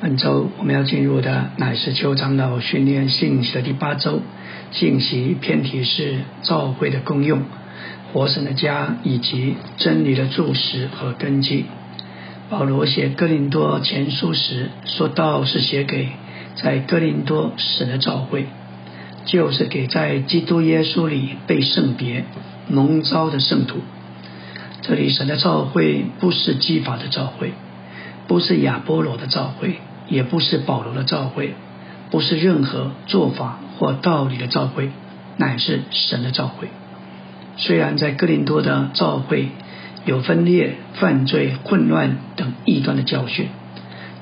本周我们要进入的乃是邱长老训练信息的第八周，信息偏题是教会的功用、活神的家以及真理的注释和根基。保罗写哥林多前书时说道是写给在哥林多神的教会，就是给在基督耶稣里被圣别蒙召的圣徒。这里神的教会不是基法的教会，不是亚波罗的教会。也不是保罗的教会，不是任何做法或道理的教会，乃是神的教会。虽然在哥林多的教会有分裂、犯罪、混乱等异端的教训，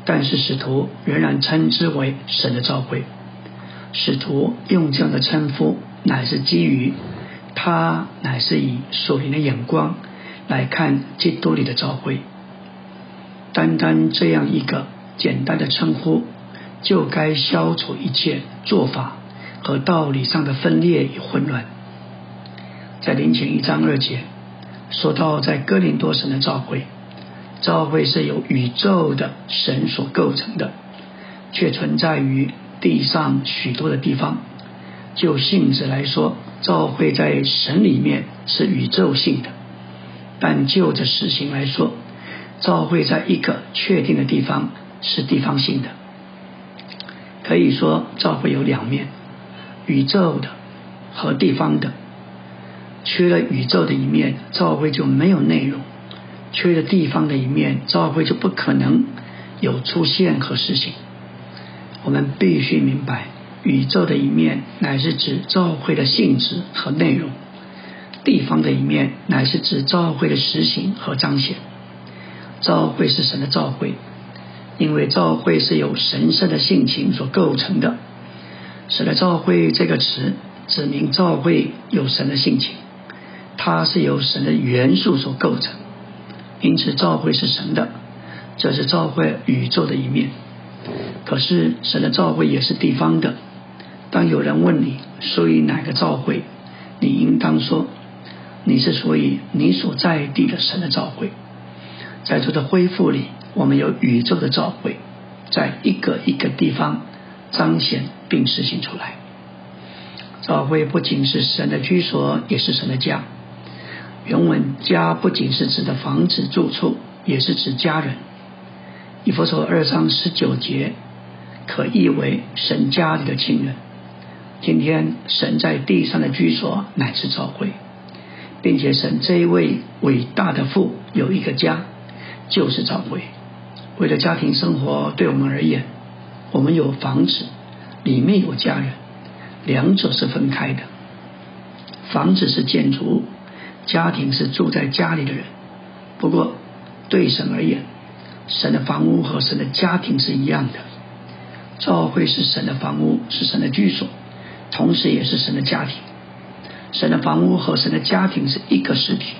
但是使徒仍然称之为神的教会。使徒用这样的称呼，乃是基于他乃是以属灵的眼光来看基督里的教会。单单这样一个。简单的称呼，就该消除一切做法和道理上的分裂与混乱。在临前一章二节说到，在哥林多神的召会，召会是由宇宙的神所构成的，却存在于地上许多的地方。就性质来说，召会在神里面是宇宙性的；但就着事情来说，召会在一个确定的地方。是地方性的，可以说教会有两面，宇宙的和地方的。缺了宇宙的一面，教会就没有内容；缺了地方的一面，教会就不可能有出现和实行。我们必须明白，宇宙的一面乃是指教会的性质和内容；地方的一面乃是指教会的实行和彰显。教会是神的教会。因为教会是由神圣的性情所构成的，使得教会这个词指明教会有神的性情，它是由神的元素所构成，因此教会是神的，这是教会宇宙的一面。可是神的教会也是地方的。当有人问你属于哪个教会，你应当说你是属于你所在地的神的教会。在这的恢复里。我们有宇宙的召会，在一个一个地方彰显并实行出来。召会不仅是神的居所，也是神的家。原文家不仅是指的房子住处，也是指家人。以弗所二章十九节可译为神家里的亲人。今天神在地上的居所乃是召会，并且神这一位伟大的父有一个家，就是召会。为了家庭生活，对我们而言，我们有房子，里面有家人，两者是分开的。房子是建筑物，家庭是住在家里的人。不过，对神而言，神的房屋和神的家庭是一样的。教会是神的房屋，是神的居所，同时也是神的家庭。神的房屋和神的家庭是一个实体，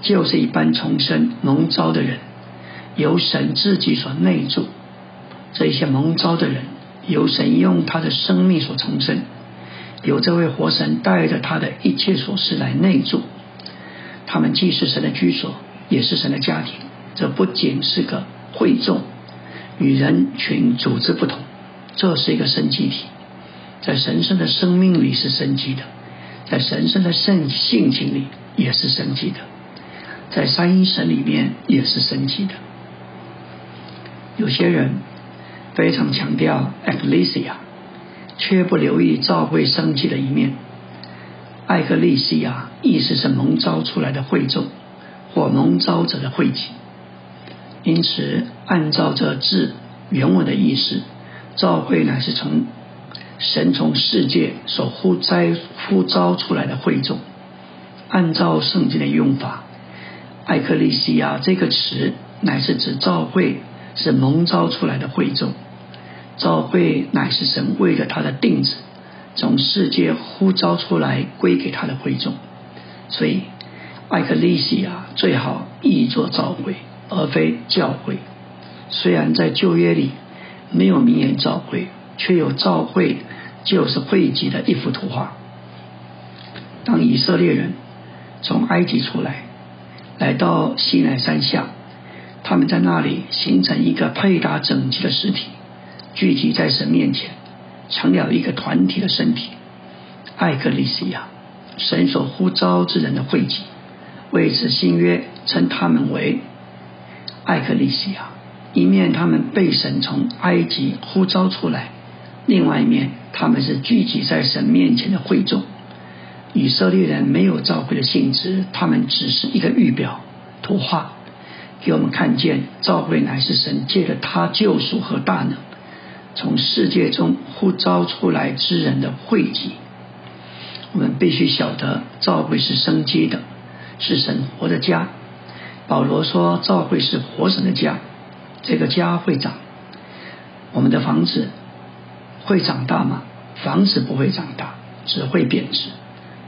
就是一般重生蒙召的人。由神自己所内住，这些蒙召的人，由神用他的生命所重生，由这位活神带着他的一切所事来内住，他们既是神的居所，也是神的家庭。这不仅是个会众，与人群组织不同，这是一个生机体，在神圣的生命里是生机的，在神圣的圣性情里也是生机的，在三一神里面也是生机的。有些人非常强调 ecclesia，却不留意召会生机的一面。艾克利西亚意思是蒙召出来的会众或蒙召者的会集。因此，按照这字原文的意思，召会乃是从神从世界所呼召呼召出来的会众。按照圣经的用法，艾克利西亚这个词乃是指召会。是蒙召出来的会众，召会乃是神为了他的定旨，从世界呼召出来归给他的会众。所以，艾克利西亚最好译作召会，而非教会。虽然在旧约里没有名言召会，却有召会就是汇集的一幅图画。当以色列人从埃及出来，来到西奈山下。他们在那里形成一个配搭整齐的实体，聚集在神面前，成了一个团体的身体。艾克利西亚，神所呼召之人的汇集，为此新约称他们为艾克利西亚。一面他们被神从埃及呼召出来，另外一面他们是聚集在神面前的会众。以色列人没有召会的性质，他们只是一个预表图画，给我们看见召会乃是神借着他救赎和大能，从世界中呼召出来之人的汇集。我们必须晓得，召会是生机的，是神活的家。保罗说，召会是活神的家，这个家会长。我们的房子会长大吗？房子不会长大，只会贬值。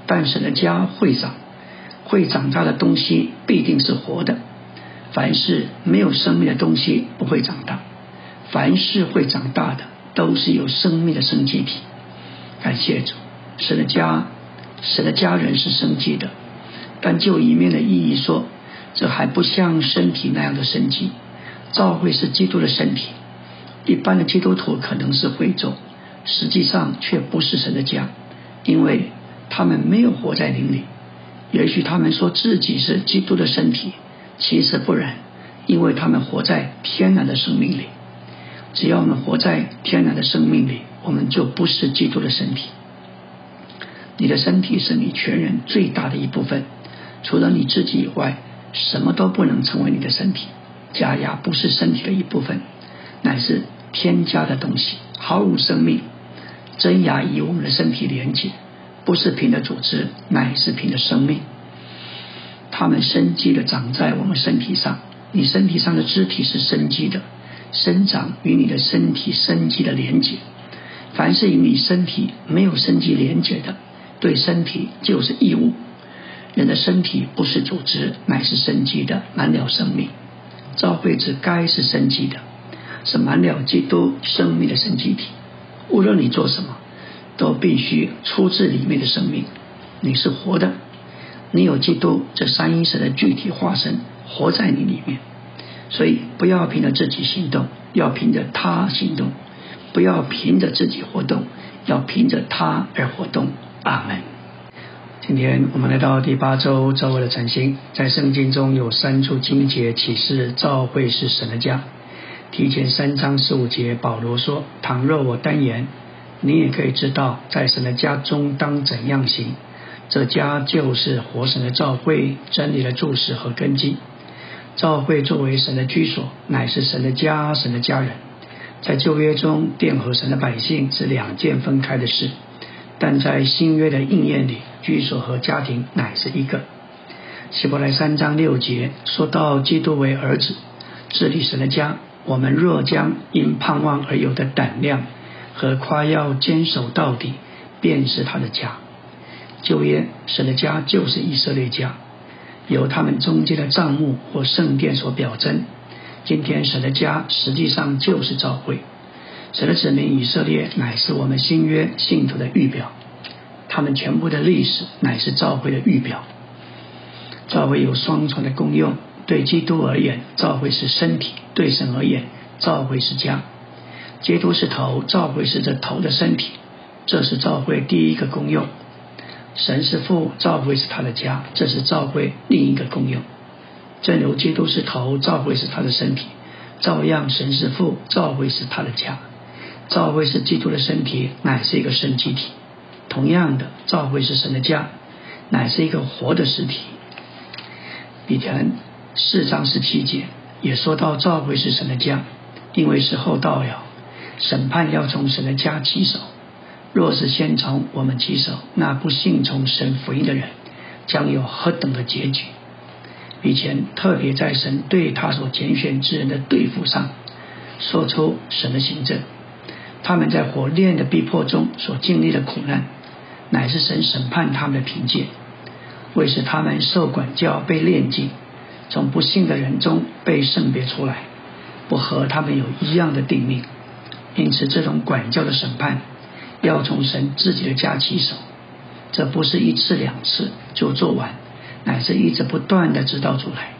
但神的家会长，会长大的东西必定是活的。凡是没有生命的东西不会长大，凡是会长大的都是有生命的生机体。感谢主，神的家，神的家人是生机的。但就一面的意义说，这还不像身体那样的生机。教会是基督的身体，一般的基督徒可能是会众，实际上却不是神的家，因为。他们没有活在灵里，也许他们说自己是基督的身体，其实不然，因为他们活在天然的生命里。只要我们活在天然的生命里，我们就不是基督的身体。你的身体是你全人最大的一部分，除了你自己以外，什么都不能成为你的身体。假牙不是身体的一部分，乃是添加的东西，毫无生命。真牙与我们的身体连接。不是凭的组织，乃是凭的生命。他们生机的长在我们身体上，你身体上的肢体是生机的，生长与你的身体生机的连接。凡是与你身体没有生机连接的，对身体就是异物。人的身体不是组织，乃是生机的，满了生命。照会子该是生机的，是满了基督生命的生机体。无论你做什么。都必须出自里面的生命，你是活的，你有基督这三一神的具体化身活在你里面，所以不要凭着自己行动，要凭着他行动；不要凭着自己活动，要凭着他而活动。阿门。今天我们来到第八周召会的晨星，在圣经中有三处经节启示召会是神的家。提前三章十五节，保罗说：“倘若我单言。”你也可以知道，在神的家中当怎样行。这家就是活神的召会，真理的注释和根基。召会作为神的居所，乃是神的家，神的家人。在旧约中，殿和神的百姓是两件分开的事；但在新约的应验里，居所和家庭乃是一个。希伯来三章六节说到基督为儿子，治理神的家。我们若将因盼望而有的胆量。和夸耀坚守到底，便是他的家。旧约神的家就是以色列家，由他们中间的帐幕或圣殿所表征。今天神的家实际上就是教会，神的子民以色列乃是我们新约信徒的预表，他们全部的历史乃是教会的预表。教会有双重的功用，对基督而言，教会是身体；对神而言，教会是家。基督是头，教会是这头的身体，这是教会第一个功用。神是父，教会是他的家，这是教会另一个功用。正如基督是头，教会是他的身体，照样神是父，教会是他的家。教会是基督的身体，乃是一个生机体。同样的，教会是神的家，乃是一个活的实体。彼得四章十七节也说到，教会是神的家，因为时候到了。审判要从神的家起手，若是先从我们起手，那不信从神福音的人将有何等的结局？以前特别在神对他所拣选之人的对付上，说出神的行政，他们在火炼的逼迫中所经历的苦难，乃是神审判他们的凭借，为使他们受管教被炼净，从不幸的人中被圣别出来，不和他们有一样的定命。因此，这种管教的审判要从神自己的家起手，这不是一次两次就做完，乃是一直不断的直到主来。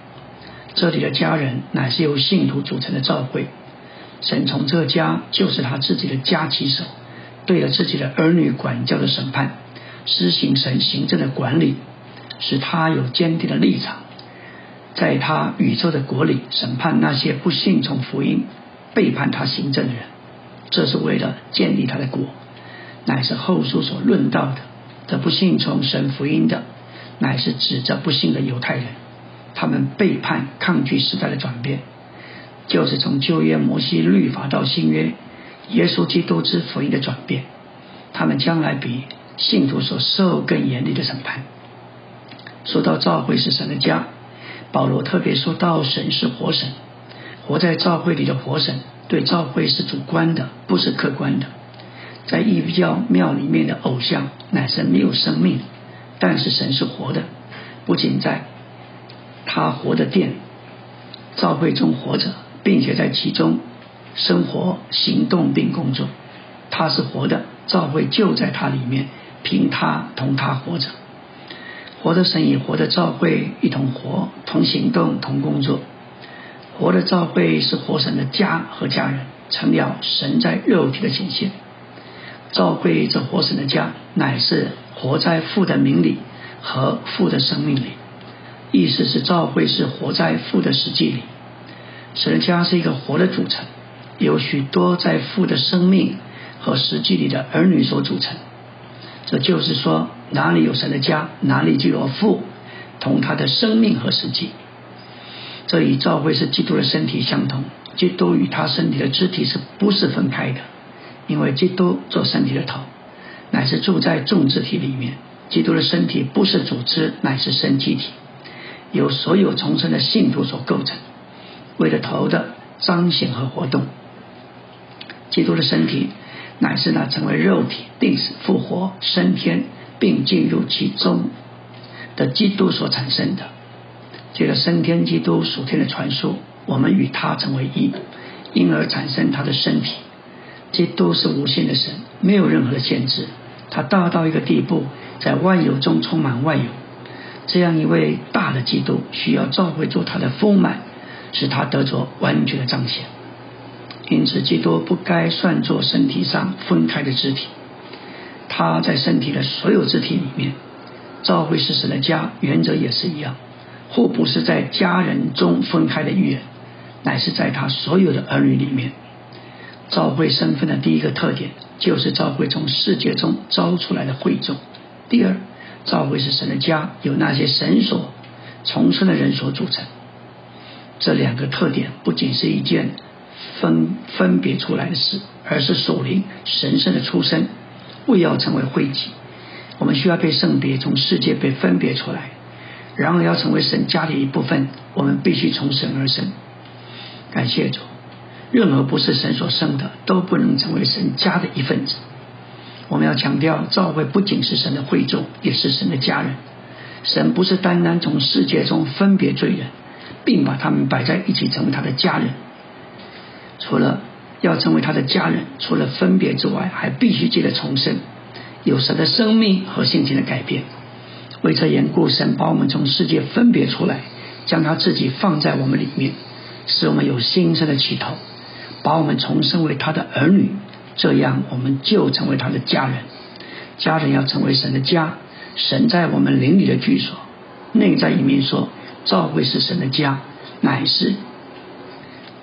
这里的家人乃是由信徒组成的教会。神从这家就是他自己的家起手，对了自己的儿女管教的审判，施行神行政的管理，使他有坚定的立场，在他宇宙的国里审判那些不信从福音、背叛他行政的人。这是为了建立他的国，乃是后书所论到的。这不信从神福音的，乃是指着不信的犹太人，他们背叛、抗拒时代的转变。就是从旧约摩西律法到新约耶稣基督之福音的转变，他们将来比信徒所受更严厉的审判。说到教会是神的家，保罗特别说到神是活神，活在教会里的活神对教会是主观的，不是客观的。在异教庙里面的偶像乃是没有生命，但是神是活的，不仅在他活的殿教会中活着。并且在其中生活、行动并工作，他是活的，教会就在他里面，凭他同他活着，活的神与活的教会一同活，同行动、同工作。活的教会是活神的家和家人，成了神在肉体的显现。教会这活神的家，乃是活在父的名里和父的生命里，意思是教会是活在父的实际里。神的家是一个活的组成，有许多在父的生命和实际里的儿女所组成。这就是说，哪里有神的家，哪里就有父同他的生命和实际。这与教会是基督的身体相同，基督与他身体的肢体是不是分开的？因为基督做身体的头，乃是住在众肢体里面。基督的身体不是组织，乃是身体体，由所有重生的信徒所构成。为了头的彰显和活动，基督的身体乃是那成为肉体、定死、复活、升天，并进入其中的基督所产生的。借着升天基督属天的传说，我们与他成为一，因而产生他的身体。基督是无限的神，没有任何的限制。他大到一个地步，在万有中充满万有。这样一位大的基督，需要召会做他的丰满。使他得着完全的彰显，因此基督不该算作身体上分开的肢体。他在身体的所有肢体里面，教会是神的家，原则也是一样，或不是在家人中分开的预言，乃是在他所有的儿女里面。教会身份的第一个特点，就是教会从世界中招出来的会众；第二，教会是神的家，由那些神所重生的人所组成。这两个特点不仅是一件分分别出来的事，而是属灵神圣的出身。为要成为会籍，我们需要被圣别，从世界被分别出来。然而要成为神家的一部分，我们必须从神而生。感谢主，任何不是神所生的，都不能成为神家的一份子。我们要强调，教会不仅是神的会众，也是神的家人。神不是单单从世界中分别罪人。并把他们摆在一起，成为他的家人。除了要成为他的家人，除了分别之外，还必须记得重生，有神的生命和性情的改变。为这缘故，神把我们从世界分别出来，将他自己放在我们里面，使我们有新生的起头，把我们重生为他的儿女。这样，我们就成为他的家人。家人要成为神的家，神在我们灵里的居所。内在一面说。教会是神的家，乃是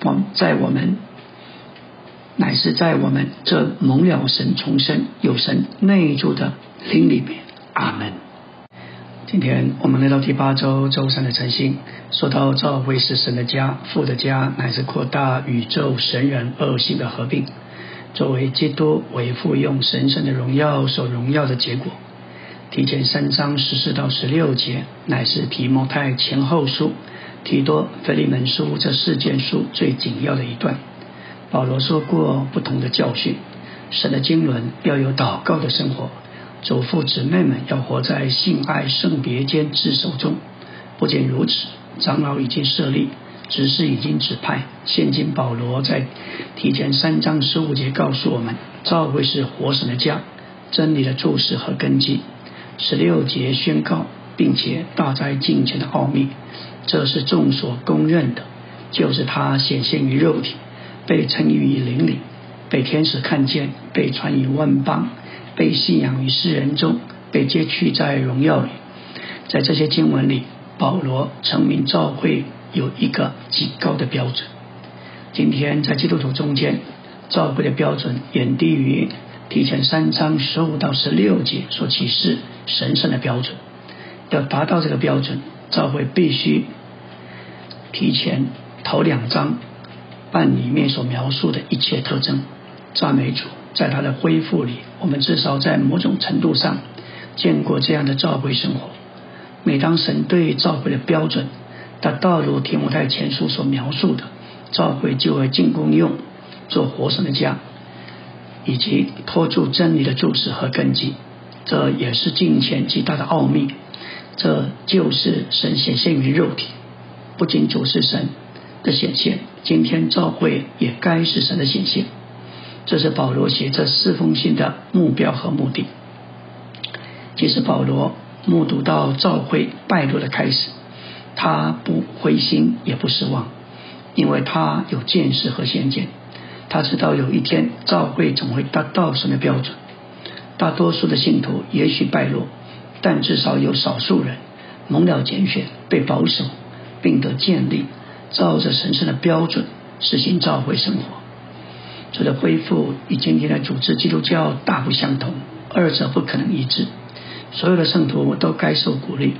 我们在我们乃是在我们这蒙了神重生有神内住的灵里面。阿门。今天我们来到第八周周三的晨星，说到教会是神的家，父的家，乃是扩大宇宙神人二性的合并，作为基督为父用神圣的荣耀所荣耀的结果。提前三章十四到十六节，乃是提摩太前后书、提多、腓利门书这四件书最紧要的一段。保罗说过不同的教训，神的经纶要有祷告的生活，祖父姊妹们要活在性爱圣别间自守中。不仅如此，长老已经设立，执事已经指派。现今保罗在提前三章十五节告诉我们，教会是活神的家，真理的注释和根基。十六节宣告，并且大哉敬虔的奥秘，这是众所公认的，就是他显现于肉体，被称于灵里，被天使看见，被传于万邦，被信仰于世人中，被接去在荣耀里。在这些经文里，保罗成名召会有一个极高的标准。今天在基督徒中间，召会的标准远低于提前三章十五到十六节所启示神圣的标准。要达到这个标准，召会必须提前头两章办里面所描述的一切特征。赞美主，在他的恢复里，我们至少在某种程度上见过这样的召会生活。每当神对召会的标准达到如提摩太前书所描述的，召会就会进攻用，做活神的家，以及托住真理的注释和根基。这也是金钱极大的奥秘。这就是神显现于肉体，不仅主是神的显现，今天召会也该是神的显现。这是保罗写这四封信的目标和目的。即使保罗目睹到召会败落的开始，他不灰心也不失望，因为他有见识和先见，他知道有一天召会总会达到神的标准。大多数的信徒也许败落。但至少有少数人蒙了拣选，被保守，并得建立，照着神圣的标准实行教会生活。这的恢复与今天的组织基督教大不相同，二者不可能一致。所有的圣徒都该受鼓励，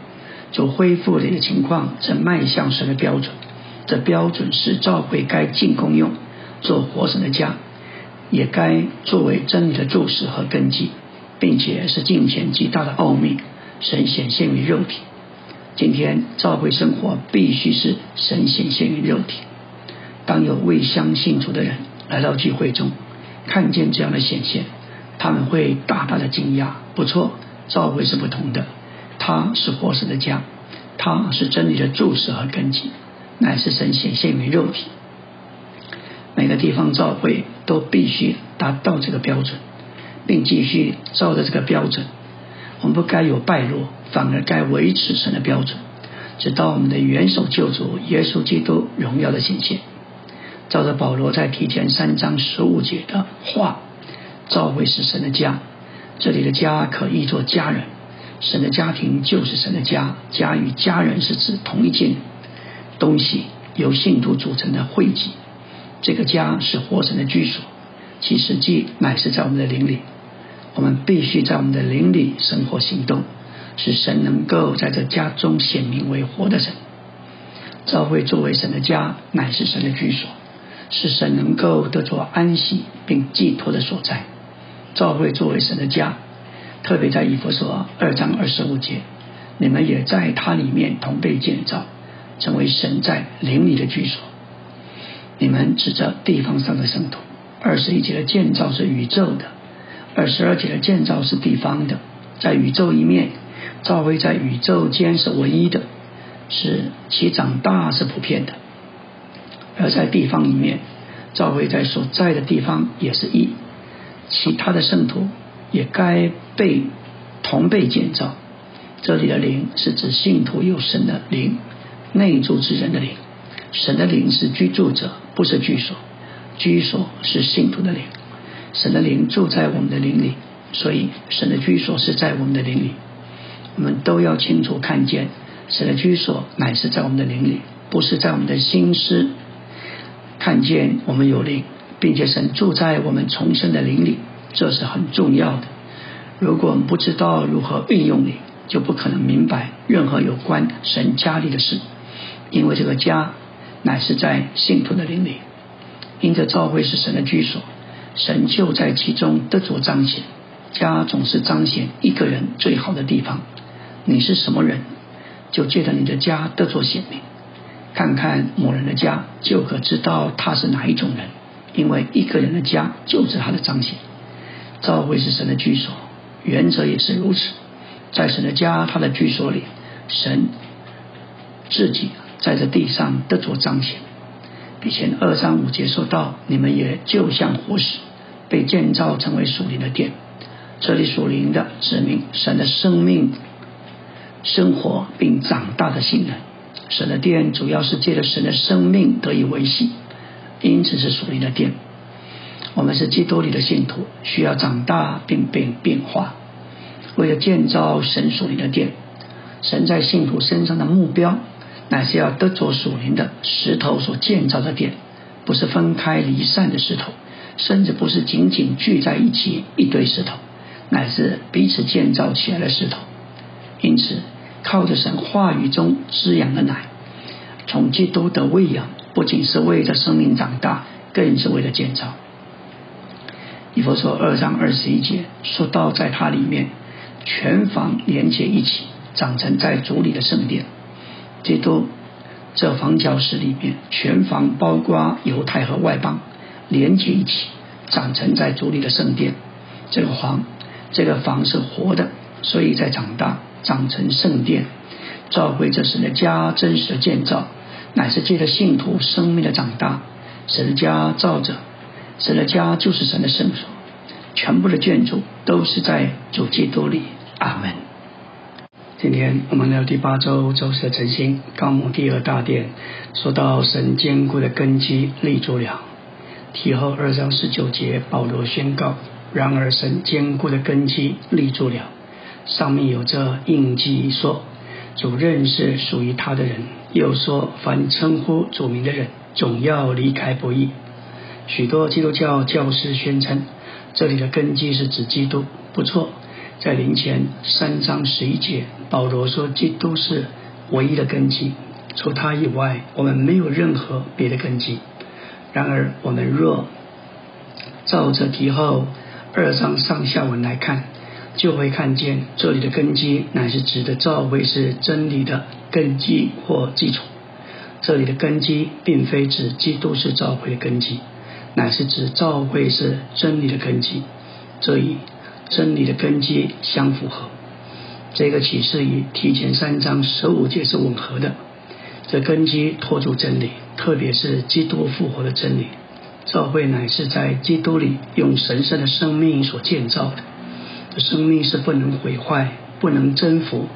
就恢复的一个情况正迈向神的标准。这标准是教会该进功用，做活神的家，也该作为真理的注释和根基，并且是金钱极大的奥秘。神显现于肉体，今天教会生活必须是神显现于肉体。当有未相信主的人来到聚会中，看见这样的显现，他们会大大的惊讶。不错，教会是不同的，它是活神的家，它是真理的注释和根基，乃是神显现于肉体。每个地方教会都必须达到这个标准，并继续照着这个标准。我们不该有败落，反而该维持神的标准，直到我们的元首救主耶稣基督荣耀的显现。照着保罗在提前三章十五节的话，召会是神的家。这里的家可译作家人，神的家庭就是神的家。家与家人是指同一件东西，由信徒组成的汇集。这个家是活神的居所，其实际乃是在我们的灵里。我们必须在我们的灵里生活行动，使神能够在这家中显明为活的神。教会作为神的家，乃是神的居所，是神能够得着安息并寄托的所在。教会作为神的家，特别在以弗所二章二十五节，你们也在它里面同被建造，成为神在灵里的居所。你们指着地方上的圣徒，二十一节的建造是宇宙的。二十二节的建造是地方的，在宇宙一面，教会在宇宙间是唯一的，是其长大是普遍的；而在地方里面，教会在所在的地方也是一，其他的圣徒也该被同被建造。这里的灵是指信徒有神的灵，内住之人的灵。神的灵是居住者，不是居所；居所是信徒的灵。神的灵住在我们的灵里，所以神的居所是在我们的灵里。我们都要清楚看见，神的居所乃是在我们的灵里，不是在我们的心思。看见我们有灵，并且神住在我们重生的灵里，这是很重要的。如果我们不知道如何运用灵，就不可能明白任何有关神家里的事，因为这个家乃是在信徒的灵里，因着教会是神的居所。神就在其中得着彰显，家总是彰显一个人最好的地方。你是什么人，就借着你的家得着显明。看看某人的家，就可知道他是哪一种人，因为一个人的家就是他的彰显。教会是神的居所，原则也是如此。在神的家，他的居所里，神自己在这地上得着彰显。以前二三五节说到，你们也就像活石，被建造成为属灵的殿。这里属灵的指明神的生命、生活并长大的新人。神的殿主要是借着神的生命得以维系，因此是属灵的殿。我们是基督里的信徒，需要长大并变变化。为了建造神属灵的殿，神在信徒身上的目标，乃是要得着属灵的石头所建造的殿，不是分开离散的石头，甚至不是仅仅聚在一起一堆石头，乃是彼此建造起来的石头。因此，靠着神话语中滋养的奶，从基督的喂养，不仅是为了生命长大，更是为了建造。以佛说二章二十一节说到，在它里面全房连接一起，长成在主里的圣殿。基督这房角石里面，全房包括犹太和外邦连接一起，长成在主里的圣殿。这个房，这个房是活的，所以在长大，长成圣殿。召会这神的家真实的建造，乃是借着信徒生命的长大，神的家造着。神的家就是神的圣所，全部的建筑都是在主基督里。阿门。今天我们聊第八周周四的晨星，纲目第二大殿，说到神坚固的根基立住了。提后二章十九节，保罗宣告：然而神坚固的根基立住了。上面有着印记说，主认识属于他的人，又说凡称呼主名的人，总要离开不义。许多基督教教师宣称，这里的根基是指基督，不错。在灵前三章十一节，保罗说，基督是唯一的根基，除他以外，我们没有任何别的根基。然而，我们若照着提后二章上下文来看，就会看见这里的根基乃是指的教会是真理的根基或基础。这里的根基并非指基督是教会的根基。乃是指教会是真理的根基，这与真理的根基相符合。这个启示与提前三章十五节是吻合的。这根基托住真理，特别是基督复活的真理。教会乃是在基督里用神圣的生命所建造的。生命是不能毁坏、不能征服，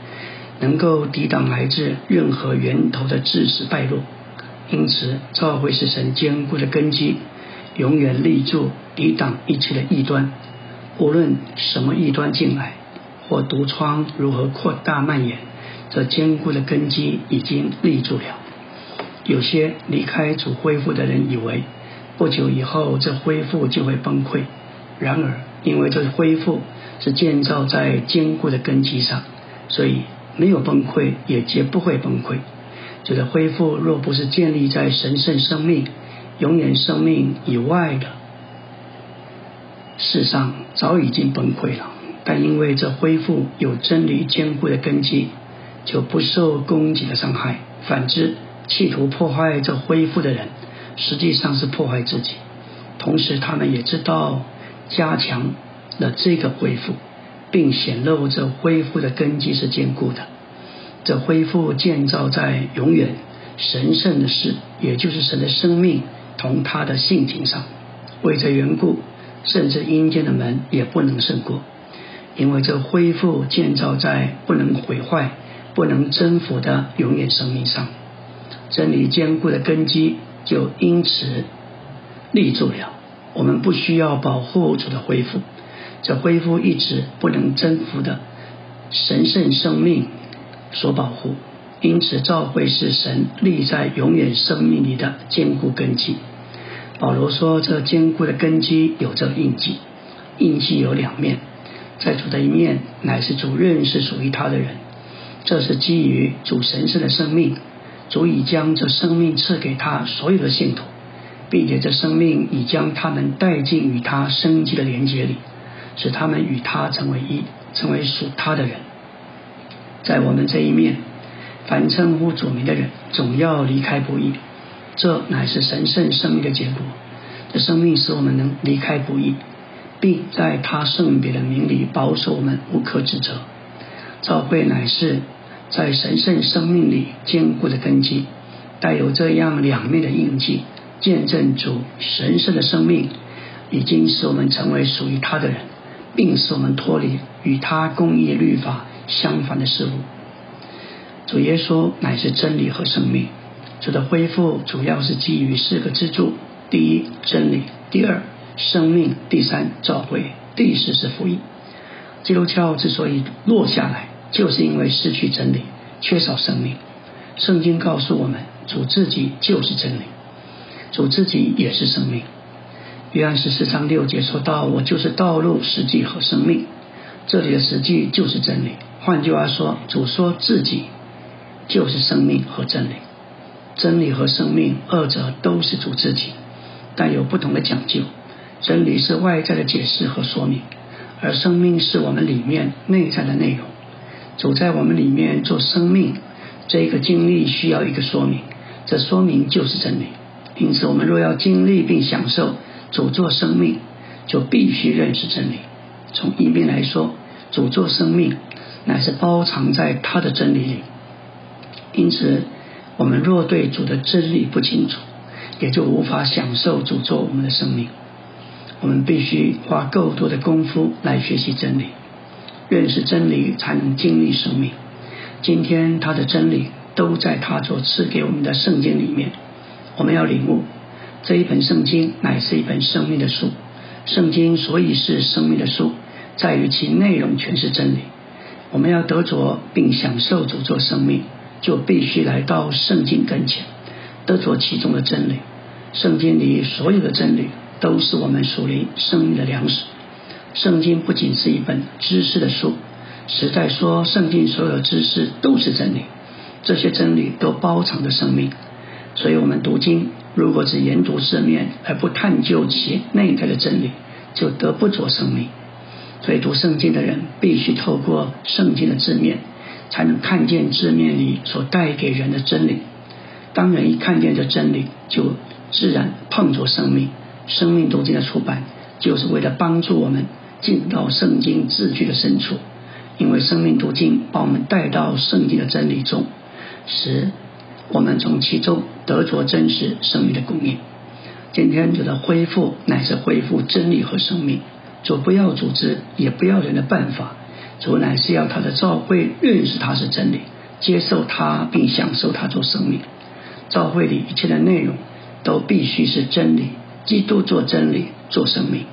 能够抵挡来自任何源头的致死败落。因此，教会是神坚固的根基。永远立住，抵挡一切的异端。无论什么异端进来，或毒疮如何扩大蔓延，这坚固的根基已经立住了。有些离开主恢复的人以为，不久以后这恢复就会崩溃。然而，因为这恢复是建造在坚固的根基上，所以没有崩溃，也绝不会崩溃。就是恢复若不是建立在神圣生命。永远生命以外的世上早已经崩溃了，但因为这恢复有真理坚固的根基，就不受攻击的伤害。反之，企图破坏这恢复的人，实际上是破坏自己。同时，他们也知道加强那这个恢复，并显露这恢复的根基是坚固的。这恢复建造在永远神圣的事，也就是神的生命。同他的性情上，为这缘故，甚至阴间的门也不能胜过，因为这恢复建造在不能毁坏、不能征服的永远生命上，真理坚固的根基就因此立住了。我们不需要保护主的恢复，这恢复一直不能征服的神圣生命所保护。因此，召会是神立在永远生命里的坚固根基。保罗说：“这坚固的根基有这印记，印记有两面，在主的一面乃是主认识属于他的人，这是基于主神圣的生命，足以将这生命赐给他所有的信徒，并且这生命已将他们带进与他生机的连接里，使他们与他成为一，成为属他的人。在我们这一面。”凡称呼主名的人，总要离开不义，这乃是神圣生命的结果。这生命使我们能离开不义，并在他圣别的名里保守我们无可指责。教会乃是在神圣生命里坚固的根基，带有这样两面的印记，见证主神圣的生命已经使我们成为属于他的人，并使我们脱离与他公义律法相反的事物。主耶稣乃是真理和生命。主的恢复主要是基于四个支柱：第一，真理；第二，生命；第三，召会；第四是福音。基督教之所以落下来，就是因为失去真理，缺少生命。圣经告诉我们，主自己就是真理，主自己也是生命。约翰十四章六节说到：“我就是道路、实际和生命。”这里的实际就是真理。换句话说，主说自己就是生命和真理。真理和生命二者都是主自己，但有不同的讲究。真理是外在的解释和说明，而生命是我们里面内在的内容。主在我们里面做生命。这个经历需要一个说明，这说明就是真理。因此，我们若要经历并享受主作生命，就必须认识真理。从一面来说，主作生命乃是包藏在他的真理里。因此，我们若对主的真理不清楚，也就无法享受主作我们的生命。我们必须花够多的功夫来学习真理，认识真理，才能经历生命。今天他的真理都在他所赐给我们的圣经里面。我们要领悟这一本圣经乃是一本生命的书。圣经所以是生命的书，在于其内容全是真理。我们要得着并享受主作生命，就必须来到圣经跟前，得着其中的真理。圣经里所有的真理都是我们属灵生命的粮食。圣经不仅是一本知识的书。实在说，圣经所有知识都是真理，这些真理都包藏着生命。所以，我们读经如果只研读字面而不探究其内在的真理，就得不着生命。所以，读圣经的人必须透过圣经的字面，才能看见字面里所带给人的真理。当人一看见这真理，就自然碰着生命。生命读经的出版，就是为了帮助我们进到圣经字句的深处。因为生命读经把我们带到圣经的真理中，使我们从其中得着真实生命的供应。今天主的恢复乃是恢复真理和生命。主不要组织，也不要人的办法，主乃是要他的教会认识他是真理，接受他并享受他做生命。教会里一切的内容都必须是真理，基督做真理做生命，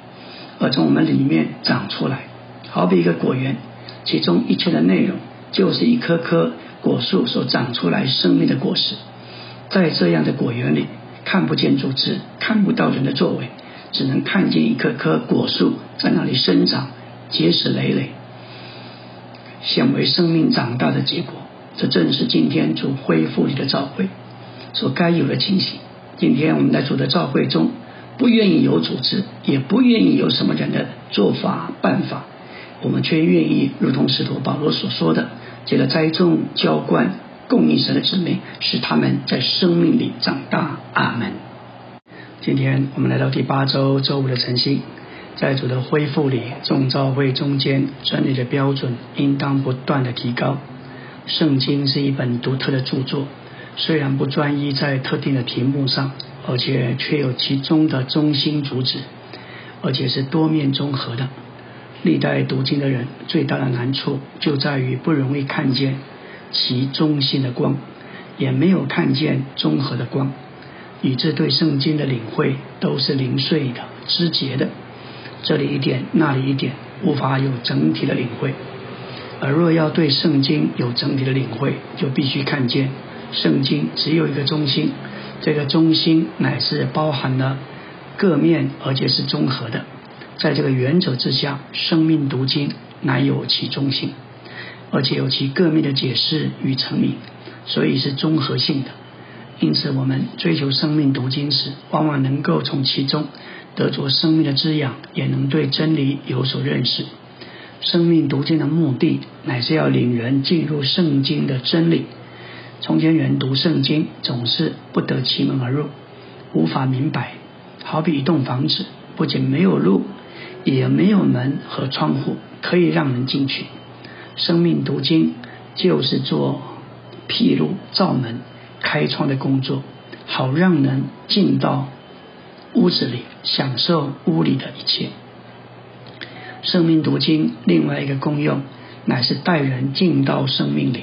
而从我们里面长出来，好比一个果园。其中一切的内容，就是一颗颗果树所长出来生命的果实。在这样的果园里，看不见组织，看不到人的作为，只能看见一棵棵果树在那里生长，结实累累，显为生命长大的结果。这正是今天主恢复你的召会所该有的情形。今天我们在主的召会中，不愿意有组织，也不愿意有什么人的做法办法。我们却愿意如同使徒保罗所说的，借着栽种、浇灌、供应神的子民，使他们在生命里长大。阿门。今天我们来到第八周周五的晨星，在主的恢复里，众召会中间真理的标准应当不断的提高。圣经是一本独特的著作，虽然不专一在特定的题目上，而且却有其中的中心主旨，而且是多面综合的。历代读经的人最大的难处就在于不容易看见其中心的光，也没有看见综合的光，以致对圣经的领会都是零碎的、枝节的，这里一点那里一点，无法有整体的领会。而若要对圣经有整体的领会，就必须看见圣经只有一个中心，这个中心乃是包含了各面，而且是综合的。在这个原则之下，生命读经乃有其中性，而且有其各面的解释与成名，所以是综合性的。因此，我们追求生命读经时，往往能够从其中得着生命的滋养，也能对真理有所认识。生命读经的目的，乃是要领人进入圣经的真理。从前人读圣经总是不得其门而入，无法明白，好比一栋房子，不仅没有路。也没有门和窗户可以让人进去。生命读经就是做辟路、造门、开窗的工作，好让人进到屋子里，享受屋里的一切。生命读经另外一个功用，乃是带人进到生命里。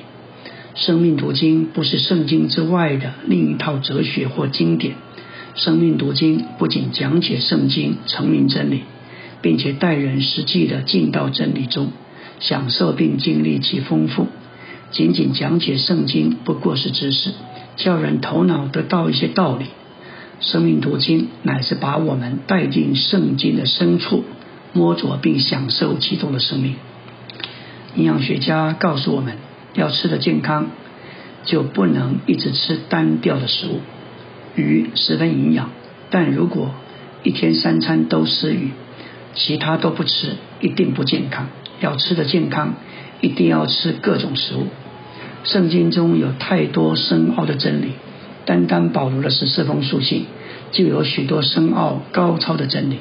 生命读经不是圣经之外的另一套哲学或经典。生命读经不仅讲解圣经、成明真理，并且带人实际的进到真理中，享受并经历其丰富。仅仅讲解圣经不过是知识，叫人头脑得到一些道理。生命读经乃是把我们带进圣经的深处，摸着并享受其中的生命。营养学家告诉我们要吃的健康，就不能一直吃单调的食物。鱼十分营养，但如果一天三餐都吃鱼，其他都不吃，一定不健康。要吃的健康，一定要吃各种食物。圣经中有太多深奥的真理，单单保罗的十四封书信，就有许多深奥高超的真理。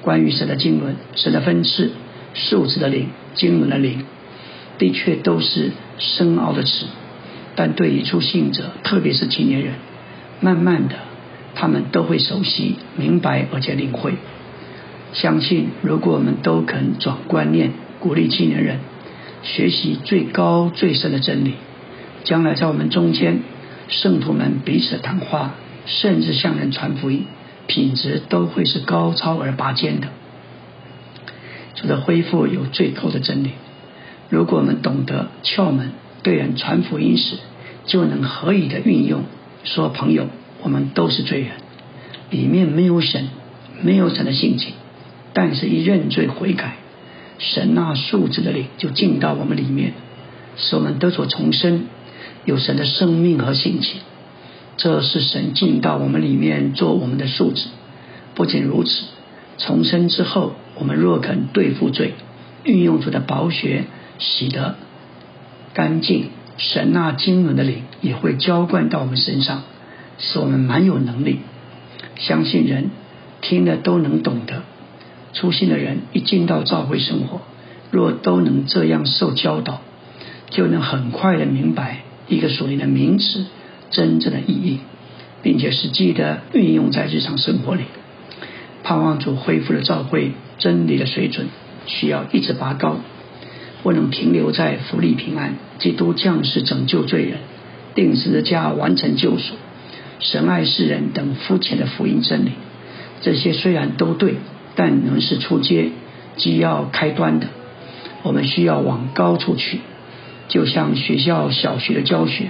关于神的经纶、神的分次、数字的灵、经纶的灵，的确都是深奥的词。但对于初信者，特别是青年人，慢慢的，他们都会熟悉、明白而且领会。相信，如果我们都肯转观念，鼓励青年人学习最高最深的真理，将来在我们中间，圣徒们彼此谈话，甚至向人传福音，品质都会是高超而拔尖的。除了恢复有最高的真理，如果我们懂得窍门，对人传福音时，就能合以的运用。说朋友，我们都是罪人，里面没有神，没有神的性情，但是一认罪悔改，神那素质的灵就进到我们里面，使我们得所重生，有神的生命和性情。这是神进到我们里面做我们的素质。不仅如此，重生之后，我们若肯对付罪，运用主的宝血洗得干净。神那经纶的灵也会浇灌到我们身上，使我们蛮有能力。相信人听了都能懂得。粗心的人一进到教会生活，若都能这样受教导，就能很快的明白一个属灵的名词真正的意义，并且实际的运用在日常生活里。盼望主恢复了教会真理的水准，需要一直拔高。不能停留在福利平安、基督降世拯救罪人、定十字架完成救赎、神爱世人等肤浅的福音真理。这些虽然都对，但仍是出阶，既要开端的。我们需要往高处去，就像学校小学的教学，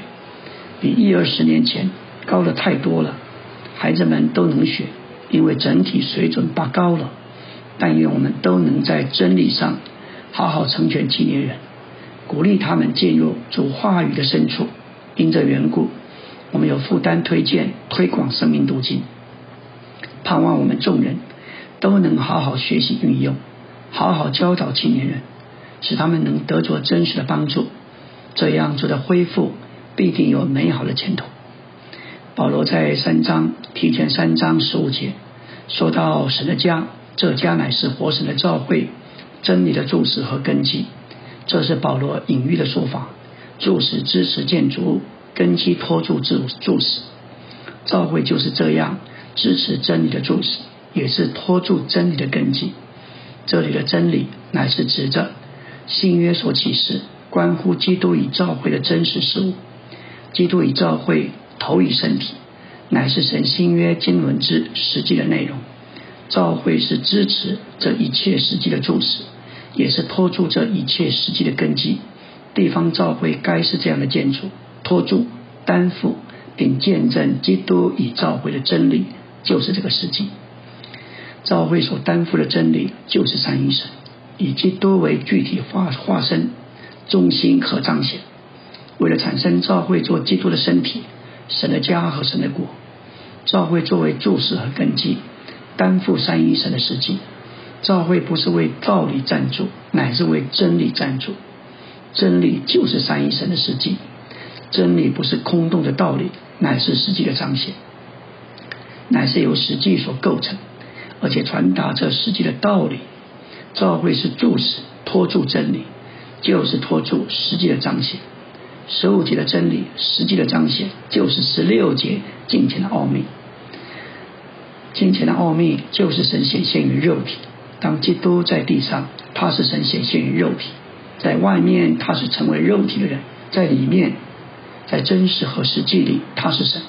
比一二十年前高的太多了。孩子们都能学，因为整体水准拔高了。但愿我们都能在真理上。好好成全青年人，鼓励他们进入主话语的深处。因这缘故，我们有负担推荐推广生命读经，盼望我们众人都能好好学习运用，好好教导青年人，使他们能得着真实的帮助。这样做的恢复必定有美好的前途。保罗在三章提前三章十五节说到神的家，这家乃是活神的教会。真理的注释和根基，这是保罗隐喻的说法。注释支持建筑物，根基托住注注释。教会就是这样支持真理的注释，也是托住真理的根基。这里的真理乃是指着新约所启示关乎基督与教会的真实事物。基督与教会头与身体，乃是神新约经纶之实际的内容。教会是支持这一切实际的注释，也是托住这一切实际的根基。地方教会该是这样的建筑，托住、担负并见证基督与教会的真理，就是这个实际。教会所担负的真理就是三一神，以及多为具体化化身、中心和彰显。为了产生教会做基督的身体、神的家和神的国，教会作为注释和根基。担负三一神的实际，教会不是为道理赞助，乃是为真理赞助。真理就是三一神的实际，真理不是空洞的道理，乃是实际的彰显，乃是由实际所构成，而且传达这实际的道理。教会是注释托住真理，就是托住实际的彰显。十五节的真理，实际的彰显，就是十六节金钱的奥秘。金钱的奥秘就是神显现于肉体。当基督在地上，他是神显现于肉体；在外面，他是成为肉体的人；在里面，在真实和实际里，他是神。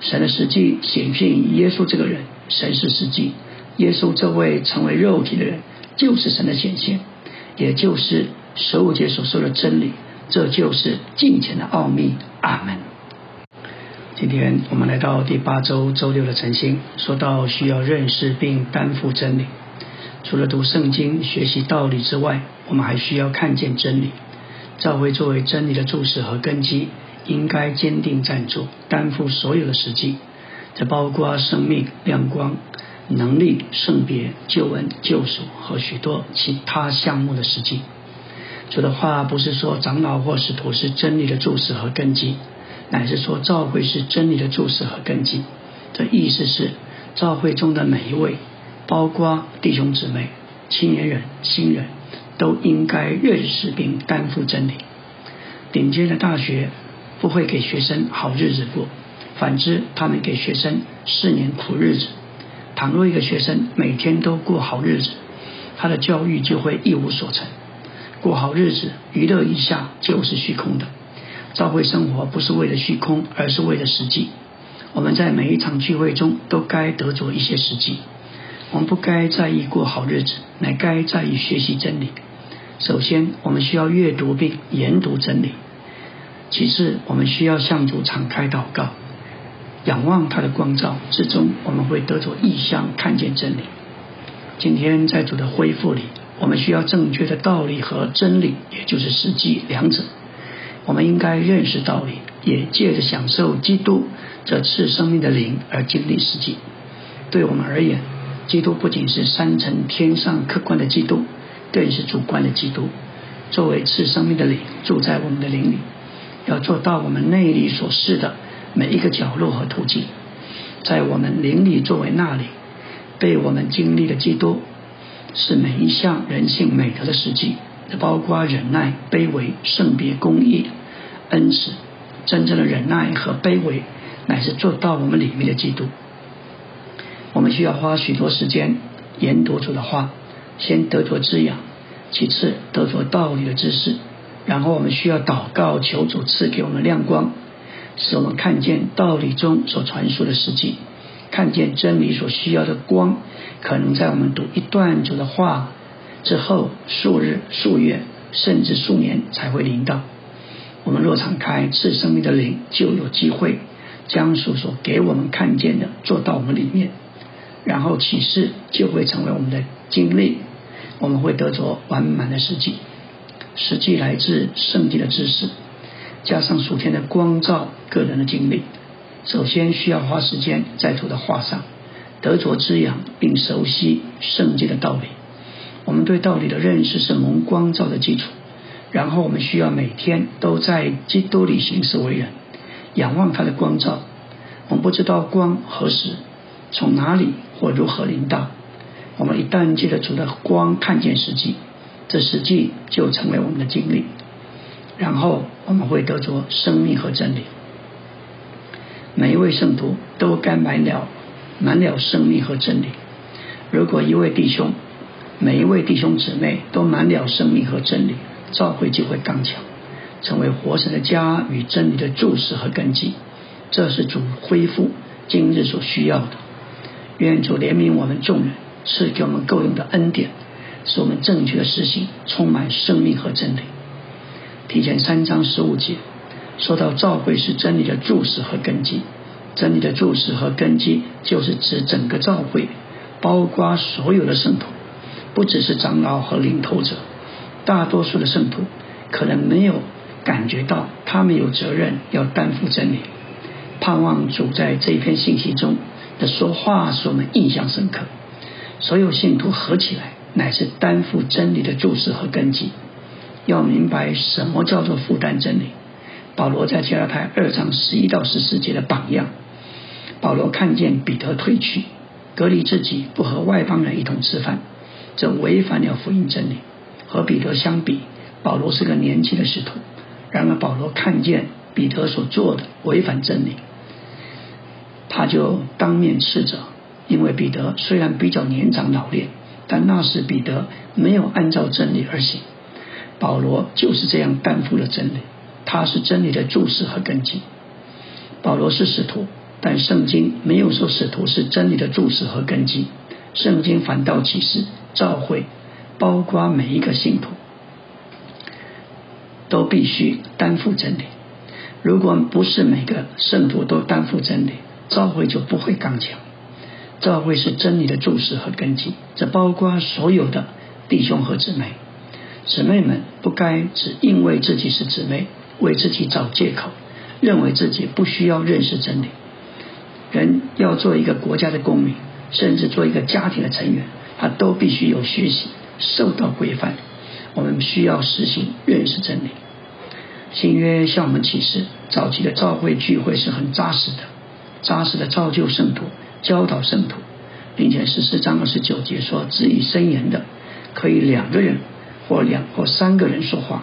神的实际显现于耶稣这个人，神是实际。耶稣这位成为肉体的人，就是神的显现，也就是十五节所说的真理。这就是金钱的奥秘。阿门。今天我们来到第八周周六的晨星，说到需要认识并担负真理。除了读圣经、学习道理之外，我们还需要看见真理。教会作为真理的注释和根基，应该坚定站住，担负所有的实际。这包括生命、亮光、能力、圣别、救恩、救赎和许多其他项目的实际。主的话不是说长老或使徒是真理的注释和根基，乃是说教会是真理的注释和根基。这意思是教会中的每一位，包括弟兄姊妹、青年人、新人。都应该认识并担负真理。顶尖的大学不会给学生好日子过，反之，他们给学生四年苦日子。倘若一个学生每天都过好日子，他的教育就会一无所成。过好日子，娱乐一下就是虚空的。教会生活不是为了虚空，而是为了实际。我们在每一场聚会中都该得着一些实际。我们不该在意过好日子，乃该在意学习真理。首先，我们需要阅读并研读真理；其次，我们需要向主敞开祷告，仰望他的光照之中，我们会得着意象，看见真理。今天在主的恢复里，我们需要正确的道理和真理，也就是实际两者。我们应该认识道理，也借着享受基督这次生命的灵而经历实际。对我们而言，基督不仅是三层天上客观的基督。更是主观的基督，作为赐生命的灵，住在我们的灵里，要做到我们内里所示的每一个角落和途径，在我们灵里作为那里被我们经历的基督，是每一项人性美德的实际，包括忍耐、卑微、圣别、公义、恩慈。真正的忍耐和卑微，乃是做到我们里面的基督。我们需要花许多时间研读主的话。先得着滋养，其次得着道理的知识，然后我们需要祷告求主赐给我们亮光，使我们看见道理中所传输的实际，看见真理所需要的光，可能在我们读一段主的话之后数日、数月，甚至数年才会临到。我们若敞开赐生命的灵，就有机会将所所给我们看见的做到我们里面，然后启示就会成为我们的经历。我们会得着完满的实际，实际来自圣经的知识，加上属天的光照，个人的经历。首先需要花时间在主的话上得着滋养，并熟悉圣经的道理。我们对道理的认识是蒙光照的基础。然后我们需要每天都在基督里行事为人，仰望他的光照。我们不知道光何时、从哪里或如何临到。我们一旦借着主的光看见实际，这实际就成为我们的经历，然后我们会得着生命和真理。每一位圣徒都该满了满了生命和真理。如果一位弟兄、每一位弟兄姊妹都满了生命和真理，教会就会刚强，成为活神的家与真理的注释和根基。这是主恢复今日所需要的。愿主怜悯我们众人。赐给我们够用的恩典，使我们正确的实行，充满生命和真理。提前三章十五节说到，教会是真理的注释和根基。真理的注释和根基，就是指整个教会，包括所有的圣徒，不只是长老和领头者。大多数的圣徒可能没有感觉到，他们有责任要担负真理。盼望主在这一篇信息中的说话，使我们印象深刻。所有信徒合起来，乃是担负真理的注释和根基。要明白什么叫做负担真理。保罗在加拉太二章十一到十四节的榜样。保罗看见彼得退去，隔离自己，不和外邦人一同吃饭，这违反了福音真理。和彼得相比，保罗是个年轻的使徒。然而保罗看见彼得所做的违反真理，他就当面斥责。因为彼得虽然比较年长老练，但那时彼得没有按照真理而行。保罗就是这样担负了真理，他是真理的注释和根基。保罗是使徒，但圣经没有说使徒是真理的注释和根基。圣经反倒启示，教会包括每一个信徒都必须担负真理。如果不是每个圣徒都担负真理，教会就不会刚强。教会是真理的注释和根基，这包括所有的弟兄和姊妹。姊妹们不该只因为自己是姊妹，为自己找借口，认为自己不需要认识真理。人要做一个国家的公民，甚至做一个家庭的成员，他都必须有学习，受到规范。我们需要实行认识真理。新约向我们启示，早期的教会聚会是很扎实的，扎实的造就圣徒。教导圣徒，并且十四章二十九节说：“只以声言的，可以两个人或两或三个人说话，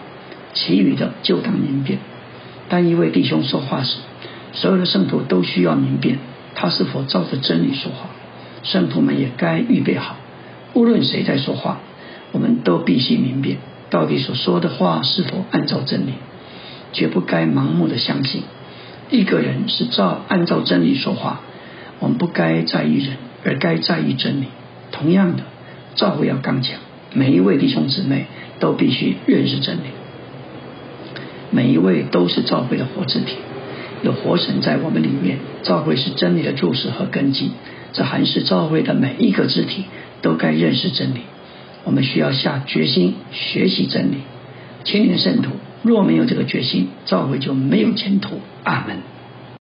其余的就当明辨。当一位弟兄说话时，所有的圣徒都需要明辨他是否照着真理说话。圣徒们也该预备好，无论谁在说话，我们都必须明辨到底所说的话是否按照真理，绝不该盲目的相信一个人是照按照真理说话。”我们不该在意人，而该在意真理。同样的，教会要刚强，每一位弟兄姊妹都必须认识真理。每一位都是教会的活肢体，有活神在我们里面。教会是真理的注释和根基，这还是教会的每一个肢体都该认识真理。我们需要下决心学习真理。青年圣徒若没有这个决心，教会就没有前途。阿门。